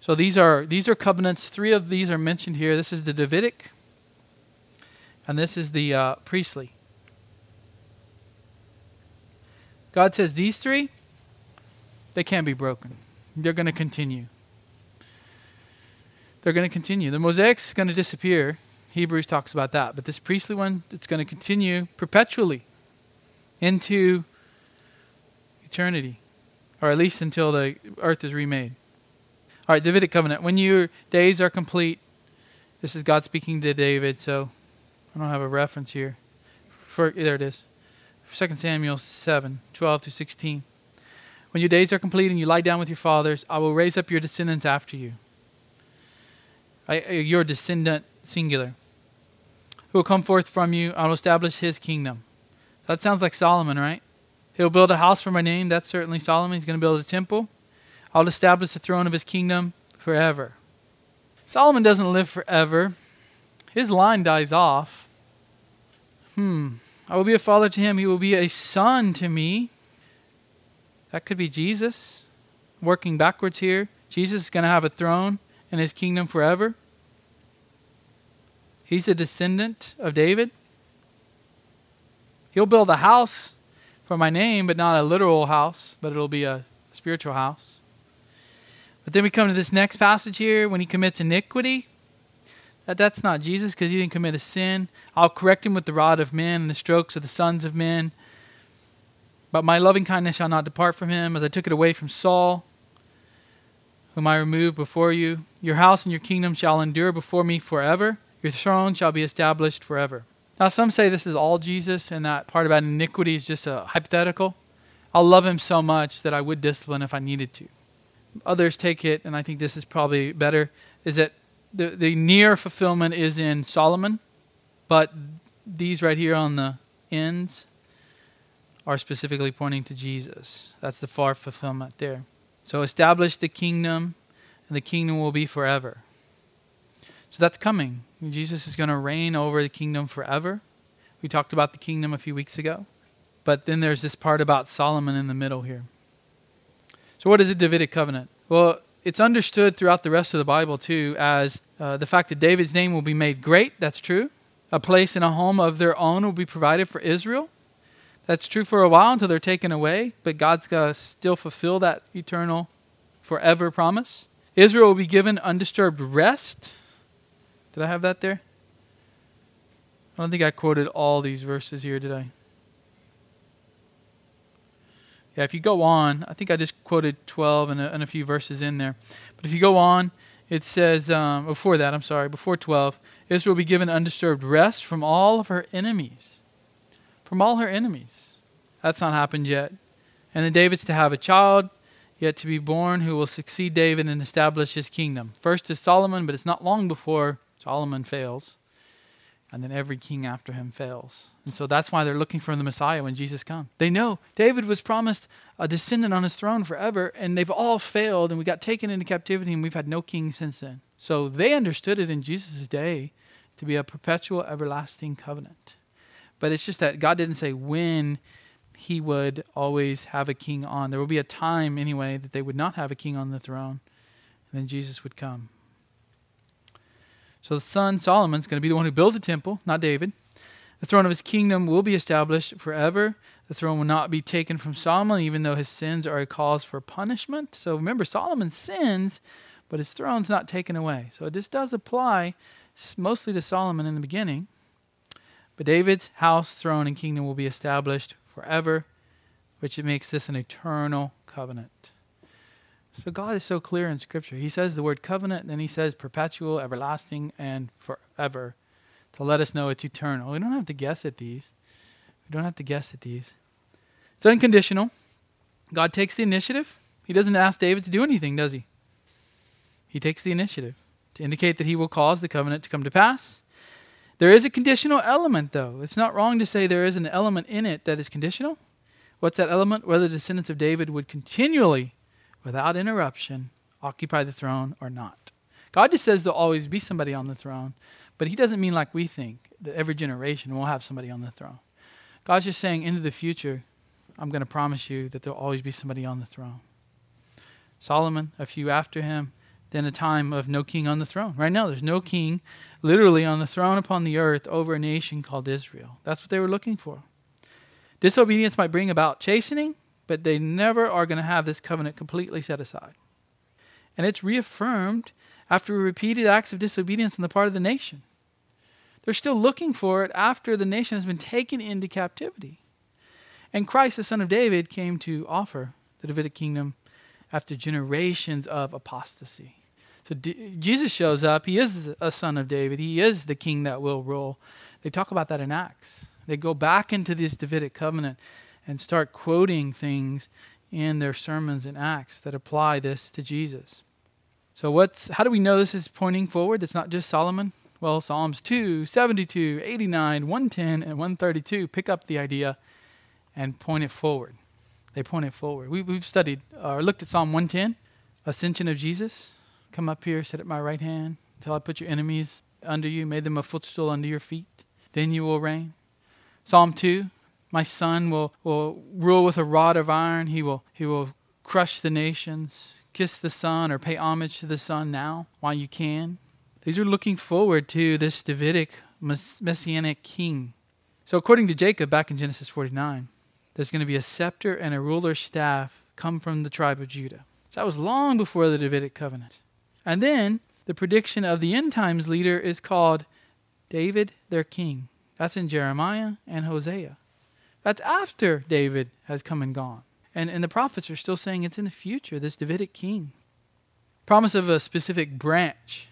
S1: So these are these are covenants. Three of these are mentioned here. This is the Davidic, and this is the uh, priestly. God says these three, they can't be broken. They're going to continue. They're going to continue. The mosaic's going to disappear. Hebrews talks about that. But this priestly one, it's going to continue perpetually into eternity, or at least until the earth is remade. All right, Davidic covenant. When your days are complete, this is God speaking to David, so I don't have a reference here. For, there it is. 2 Samuel 7 12 to 16. When your days are complete and you lie down with your fathers, I will raise up your descendants after you. I, your descendant, singular, who will come forth from you. I will establish his kingdom. That sounds like Solomon, right? He'll build a house for my name. That's certainly Solomon. He's going to build a temple. I'll establish the throne of his kingdom forever. Solomon doesn't live forever. His line dies off. Hmm. I will be a father to him. He will be a son to me. That could be Jesus. Working backwards here. Jesus is going to have a throne in his kingdom forever. He's a descendant of David. He'll build a house for my name, but not a literal house, but it'll be a spiritual house. But then we come to this next passage here when he commits iniquity. That, that's not Jesus because he didn't commit a sin. I'll correct him with the rod of men and the strokes of the sons of men. But my loving kindness shall not depart from him, as I took it away from Saul, whom I removed before you. Your house and your kingdom shall endure before me forever. Your throne shall be established forever. Now, some say this is all Jesus, and that part about iniquity is just a hypothetical. I'll love him so much that I would discipline if I needed to. Others take it, and I think this is probably better, is that the, the near fulfillment is in Solomon, but these right here on the ends are specifically pointing to Jesus. That's the far fulfillment there. So establish the kingdom, and the kingdom will be forever. So that's coming. Jesus is going to reign over the kingdom forever. We talked about the kingdom a few weeks ago. But then there's this part about Solomon in the middle here. So, what is a Davidic covenant? Well, it's understood throughout the rest of the Bible too as uh, the fact that David's name will be made great. That's true. A place and a home of their own will be provided for Israel. That's true for a while until they're taken away, but God's going to still fulfill that eternal, forever promise. Israel will be given undisturbed rest did I have that there? I don't think I quoted all these verses here, did I? Yeah, if you go on, I think I just quoted 12 and a, and a few verses in there. But if you go on, it says, um, before that, I'm sorry, before 12, Israel will be given undisturbed rest from all of her enemies. From all her enemies. That's not happened yet. And then David's to have a child yet to be born who will succeed David and establish his kingdom. First is Solomon, but it's not long before Solomon fails, and then every king after him fails. And so that's why they're looking for the Messiah when Jesus comes. They know David was promised a descendant on his throne forever, and they've all failed, and we got taken into captivity, and we've had no king since then. So they understood it in Jesus' day to be a perpetual, everlasting covenant. But it's just that God didn't say when he would always have a king on. There will be a time, anyway, that they would not have a king on the throne, and then Jesus would come. So the son, Solomon, is going to be the one who builds the temple, not David. The throne of his kingdom will be established forever. The throne will not be taken from Solomon, even though his sins are a cause for punishment. So remember, Solomon sins, but his throne's not taken away. So this does apply mostly to Solomon in the beginning. But David's house, throne, and kingdom will be established forever, which makes this an eternal covenant. So God is so clear in Scripture. He says the word covenant, and then he says perpetual, everlasting, and forever. to let us know it's eternal. We don't have to guess at these. We don't have to guess at these. It's unconditional. God takes the initiative. He doesn't ask David to do anything, does he? He takes the initiative to indicate that he will cause the covenant to come to pass. There is a conditional element, though. It's not wrong to say there is an element in it that is conditional. What's that element? Whether the descendants of David would continually, without interruption, occupy the throne or not. God just says there'll always be somebody on the throne, but He doesn't mean like we think that every generation will have somebody on the throne. God's just saying into the future, I'm going to promise you that there'll always be somebody on the throne. Solomon, a few after him, then a time of no king on the throne. Right now, there's no king literally on the throne upon the earth over a nation called Israel. That's what they were looking for. Disobedience might bring about chastening, but they never are going to have this covenant completely set aside. And it's reaffirmed after repeated acts of disobedience on the part of the nation. They're still looking for it after the nation has been taken into captivity. And Christ, the Son of David, came to offer the Davidic kingdom after generations of apostasy. So D- Jesus shows up. He is a son of David. He is the king that will rule. They talk about that in Acts. They go back into this Davidic covenant and start quoting things in their sermons in Acts that apply this to Jesus. So what's how do we know this is pointing forward? It's not just Solomon. Well, Psalms 2, 72, 89, 110, and 132 pick up the idea and point it forward. They point it forward. We, have studied or uh, looked at Psalm 110, ascension of Jesus. Come up here, sit at my right hand, until I put your enemies under you, made them a footstool under your feet. Then you will reign. Psalm 2, my son will, will rule with a rod of iron. He will, he will crush the nations. Kiss the Son or pay homage to the Son now while you can. These are looking forward to this Davidic messianic king. So, according to Jacob back in Genesis 49, there's going to be a scepter and a ruler's staff come from the tribe of Judah. So that was long before the Davidic covenant. And then the prediction of the end times leader is called David, their king. That's in Jeremiah and Hosea. That's after David has come and gone. And, and the prophets are still saying it's in the future, this Davidic king. Promise of a specific branch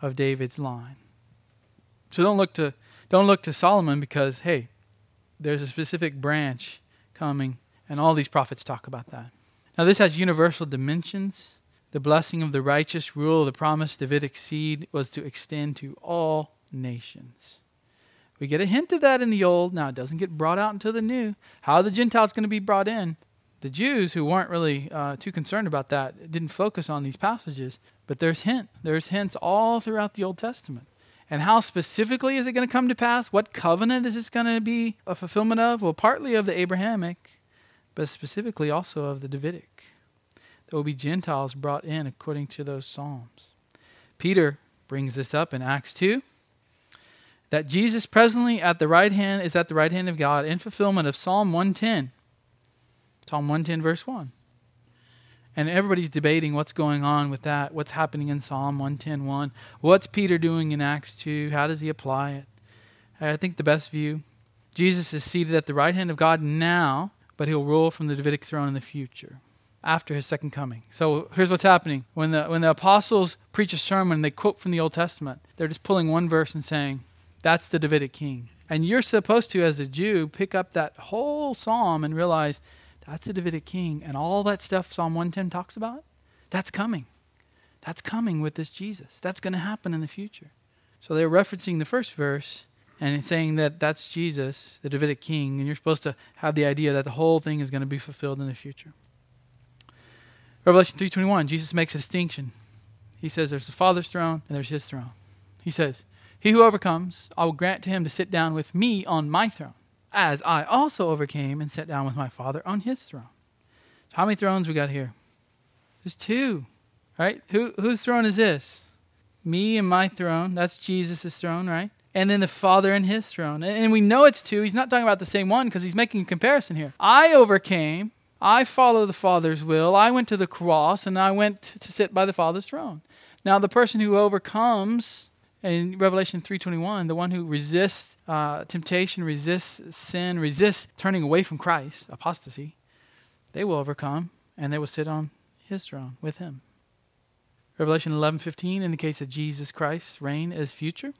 S1: of David's line. So don't look to don't look to Solomon because hey, there's a specific branch coming, and all these prophets talk about that. Now, this has universal dimensions. The blessing of the righteous rule the promised Davidic seed was to extend to all nations. We get a hint of that in the Old. Now, it doesn't get brought out into the New. How are the Gentiles going to be brought in? The Jews, who weren't really uh, too concerned about that, didn't focus on these passages. But there's hint. There's hints all throughout the Old Testament. And how specifically is it going to come to pass? What covenant is this going to be a fulfillment of? Well, partly of the Abrahamic, but specifically also of the Davidic. There will be Gentiles brought in according to those Psalms. Peter brings this up in Acts 2 that Jesus presently at the right hand is at the right hand of God in fulfillment of Psalm 110. Psalm 110, verse 1. And everybody's debating what's going on with that, what's happening in Psalm 110.1. What's Peter doing in Acts 2? How does he apply it? I think the best view Jesus is seated at the right hand of God now, but he'll rule from the Davidic throne in the future after his second coming. So here's what's happening. When the, when the apostles preach a sermon, they quote from the Old Testament. They're just pulling one verse and saying, that's the Davidic king. And you're supposed to, as a Jew, pick up that whole psalm and realize that's the Davidic king. And all that stuff Psalm 110 talks about, that's coming. That's coming with this Jesus. That's going to happen in the future. So they're referencing the first verse and saying that that's Jesus, the Davidic king, and you're supposed to have the idea that the whole thing is going to be fulfilled in the future. Revelation 3:21, Jesus makes a distinction. He says there's the Father's throne and there's his throne. He says, "He who overcomes, I will grant to him to sit down with me on my throne, as I also overcame and sat down with my Father on his throne. So how many thrones we got here? There's two. Right? Who, whose throne is this? Me and my throne. That's Jesus' throne, right? And then the Father and his throne. And, and we know it's two. He's not talking about the same one because he's making a comparison here. I overcame. I follow the Father's will. I went to the cross and I went to sit by the Father's throne. Now, the person who overcomes in Revelation 3:21, the one who resists uh, temptation, resists sin, resists turning away from Christ, apostasy, they will overcome and they will sit on his throne with him. Revelation 11:15 indicates that Jesus Christ's reign is future.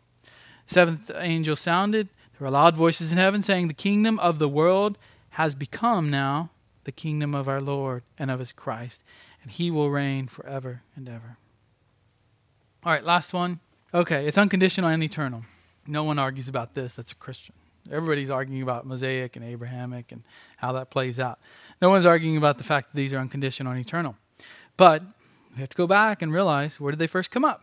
S1: Seventh angel sounded. There were loud voices in heaven saying, The kingdom of the world has become now the kingdom of our Lord and of his Christ, and he will reign forever and ever. All right, last one. Okay, it's unconditional and eternal. No one argues about this that's a Christian. Everybody's arguing about Mosaic and Abrahamic and how that plays out. No one's arguing about the fact that these are unconditional and eternal. But we have to go back and realize where did they first come up?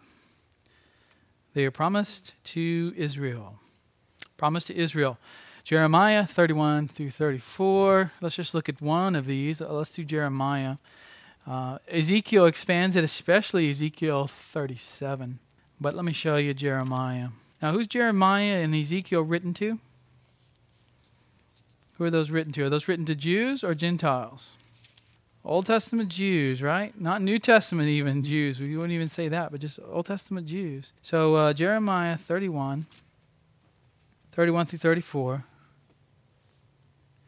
S1: They are promised to Israel. Promised to Israel. Jeremiah 31 through 34. Let's just look at one of these. Uh, let's do Jeremiah. Uh, Ezekiel expands it, especially Ezekiel 37. But let me show you Jeremiah. Now, who's Jeremiah and Ezekiel written to? Who are those written to? Are those written to Jews or Gentiles? Old Testament Jews, right? Not New Testament even Jews. We wouldn't even say that, but just Old Testament Jews. So uh, Jeremiah 31, 31 through 34.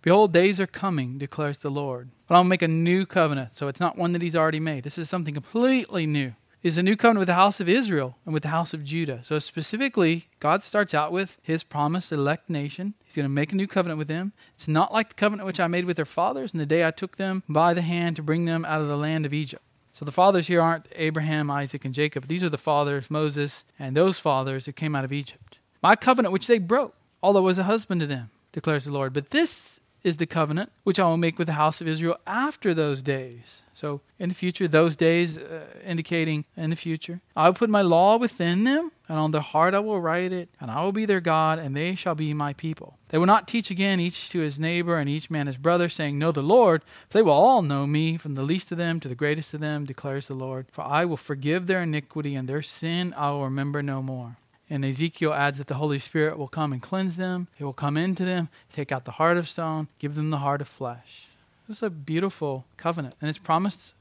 S1: Behold, days are coming, declares the Lord. But I'll make a new covenant. So it's not one that he's already made. This is something completely new is a new covenant with the house of Israel and with the house of Judah. So specifically, God starts out with his promised elect nation. He's going to make a new covenant with them. It's not like the covenant which I made with their fathers in the day I took them by the hand to bring them out of the land of Egypt. So the fathers here aren't Abraham, Isaac, and Jacob. These are the fathers, Moses, and those fathers who came out of Egypt. My covenant which they broke, although I was a husband to them, declares the Lord. But this is the covenant which I will make with the house of Israel after those days so in the future, those days uh, indicating in the future, I will put my law within them, and on their heart I will write it, and I will be their God, and they shall be my people. They will not teach again each to his neighbor and each man his brother, saying, Know the Lord, for they will all know me, from the least of them to the greatest of them, declares the Lord. For I will forgive their iniquity, and their sin I will remember no more. And Ezekiel adds that the Holy Spirit will come and cleanse them. He will come into them, take out the heart of stone, give them the heart of flesh. This is a beautiful covenant, and it's promised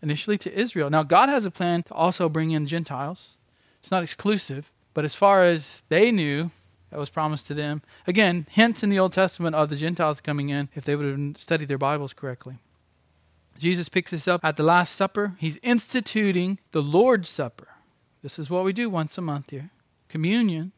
S1: initially to Israel. Now, God has a plan to also bring in Gentiles. It's not exclusive, but as far as they knew, that was promised to them. Again, hints in the Old Testament of the Gentiles coming in if they would have studied their Bibles correctly. Jesus picks this up at the Last Supper. He's instituting the Lord's Supper. This is what we do once a month here communion.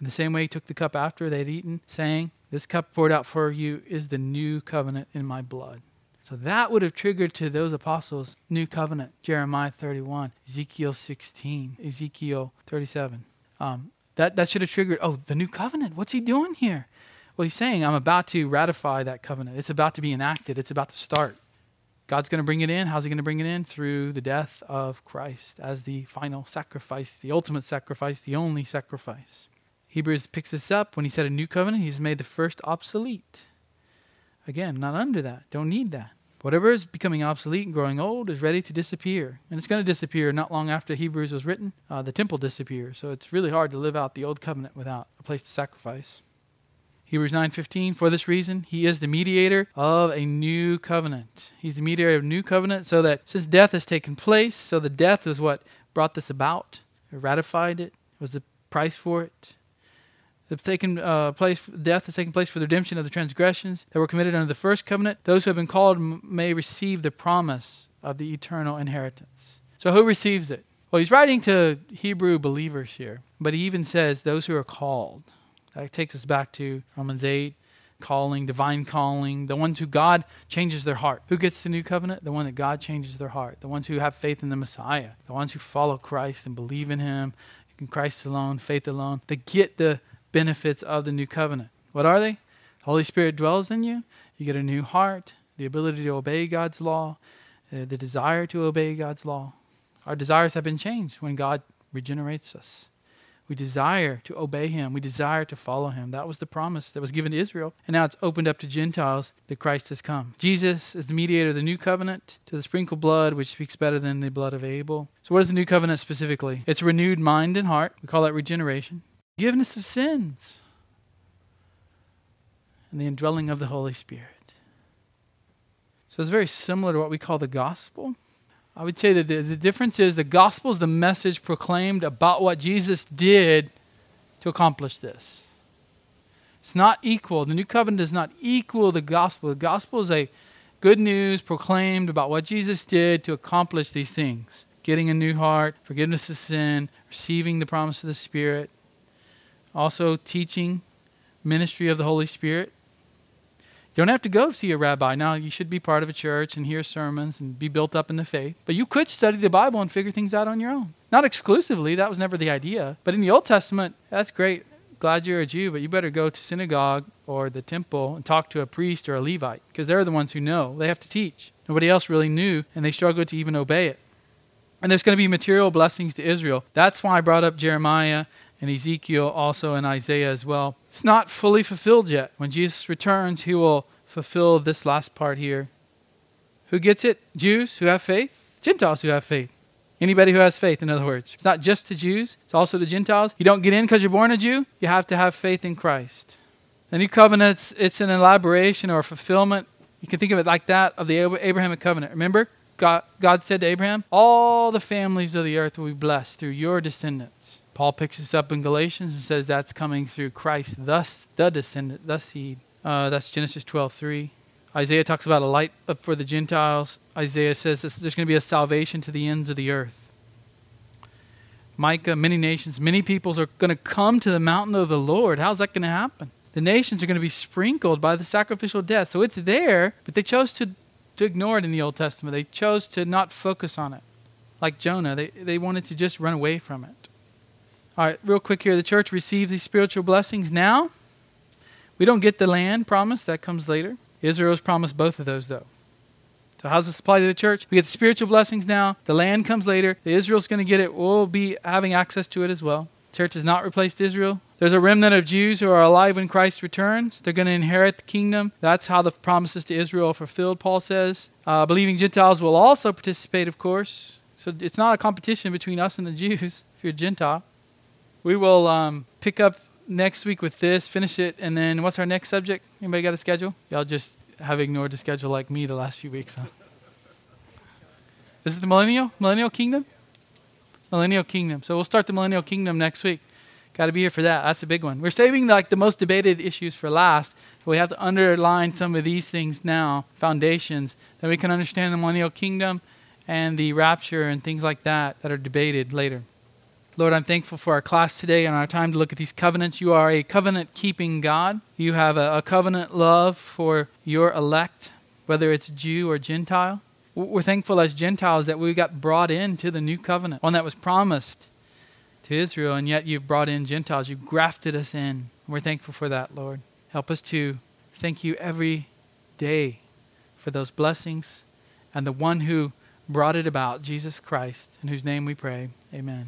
S1: In the same way, he took the cup after they'd eaten, saying, This cup poured out for you is the new covenant in my blood. So that would have triggered to those apostles new covenant, Jeremiah 31, Ezekiel 16, Ezekiel 37. Um, that, that should have triggered, oh, the new covenant. What's he doing here? Well, he's saying, I'm about to ratify that covenant. It's about to be enacted, it's about to start. God's going to bring it in. How's he going to bring it in? Through the death of Christ as the final sacrifice, the ultimate sacrifice, the only sacrifice. Hebrews picks this up when he said a new covenant, he's made the first obsolete. Again, not under that. Don't need that. Whatever is becoming obsolete and growing old is ready to disappear. And it's going to disappear not long after Hebrews was written. Uh, the temple disappears. So it's really hard to live out the old covenant without a place to sacrifice. Hebrews 9:15 For this reason he is the mediator of a new covenant. He's the mediator of a new covenant so that since death has taken place, so the death is what brought this about, ratified it, was the price for it. The taken uh, place, death has taken place for the redemption of the transgressions that were committed under the first covenant. Those who have been called may receive the promise of the eternal inheritance. So, who receives it? Well, he's writing to Hebrew believers here, but he even says those who are called. That takes us back to Romans 8, calling, divine calling, the ones who God changes their heart. Who gets the new covenant? The one that God changes their heart. The ones who have faith in the Messiah. The ones who follow Christ and believe in Him, in Christ alone, faith alone. They get the benefits of the new covenant. What are they? The Holy Spirit dwells in you. You get a new heart, the ability to obey God's law, uh, the desire to obey God's law. Our desires have been changed when God regenerates us. We desire to obey him. We desire to follow him. That was the promise that was given to Israel. And now it's opened up to Gentiles that Christ has come. Jesus is the mediator of the new covenant to the sprinkled blood, which speaks better than the blood of Abel. So, what is the new covenant specifically? It's renewed mind and heart. We call that regeneration forgiveness of sins, and the indwelling of the Holy Spirit. So it's very similar to what we call the gospel. I would say that the, the difference is the gospel is the message proclaimed about what Jesus did to accomplish this. It's not equal. The new covenant does not equal the gospel. The gospel is a good news proclaimed about what Jesus did to accomplish these things getting a new heart, forgiveness of sin, receiving the promise of the Spirit, Also, teaching, ministry of the Holy Spirit. You don't have to go see a rabbi. Now, you should be part of a church and hear sermons and be built up in the faith. But you could study the Bible and figure things out on your own. Not exclusively, that was never the idea. But in the Old Testament, that's great. Glad you're a Jew, but you better go to synagogue or the temple and talk to a priest or a Levite because they're the ones who know. They have to teach. Nobody else really knew, and they struggled to even obey it. And there's going to be material blessings to Israel. That's why I brought up Jeremiah and Ezekiel also in Isaiah as well. It's not fully fulfilled yet. When Jesus returns, he will fulfill this last part here. Who gets it? Jews who have faith, Gentiles who have faith. Anybody who has faith, in other words. It's not just to Jews, it's also to Gentiles. You don't get in because you're born a Jew, you have to have faith in Christ. The new covenant, it's, an elaboration or fulfillment. You can think of it like that of the Abrahamic covenant. Remember, God, God said to Abraham, All the families of the earth will be blessed through your descendants. Paul picks this up in Galatians and says that's coming through Christ, thus the descendant, the seed. Uh, that's Genesis 12:3. Isaiah talks about a light for the Gentiles. Isaiah says this, there's going to be a salvation to the ends of the earth. Micah, many nations, many peoples are going to come to the mountain of the Lord. How's that going to happen? The nations are going to be sprinkled by the sacrificial death. So it's there, but they chose to, to ignore it in the Old Testament. They chose to not focus on it. Like Jonah, they, they wanted to just run away from it. All right, real quick here. The church receives these spiritual blessings now. We don't get the land promise, that comes later. Israel's promised both of those, though. So, how's this apply to the church? We get the spiritual blessings now. The land comes later. The Israel's going to get it. We'll be having access to it as well. church has not replaced Israel. There's a remnant of Jews who are alive when Christ returns. They're going to inherit the kingdom. That's how the promises to Israel are fulfilled, Paul says. Uh, believing Gentiles will also participate, of course. So, it's not a competition between us and the Jews if you're a Gentile. We will um, pick up next week with this, finish it, and then what's our next subject? Anybody got a schedule? Y'all just have ignored the schedule like me the last few weeks, huh? Is it the millennial? Millennial kingdom? Millennial kingdom. So we'll start the millennial kingdom next week. Got to be here for that. That's a big one. We're saving like the most debated issues for last. we have to underline some of these things now, foundations, that we can understand the millennial kingdom and the rapture and things like that that are debated later. Lord, I'm thankful for our class today and our time to look at these covenants. You are a covenant keeping God. You have a, a, covenant love for your elect, whether it's Jew or Gentile. We're thankful as Gentiles that we got brought into the new covenant, one that was promised to Israel, and yet you've brought in Gentiles. You've grafted us in. We're thankful for that, Lord. Help us to thank you every day for those blessings and the one who brought it about, Jesus Christ, in whose name we pray. Amen.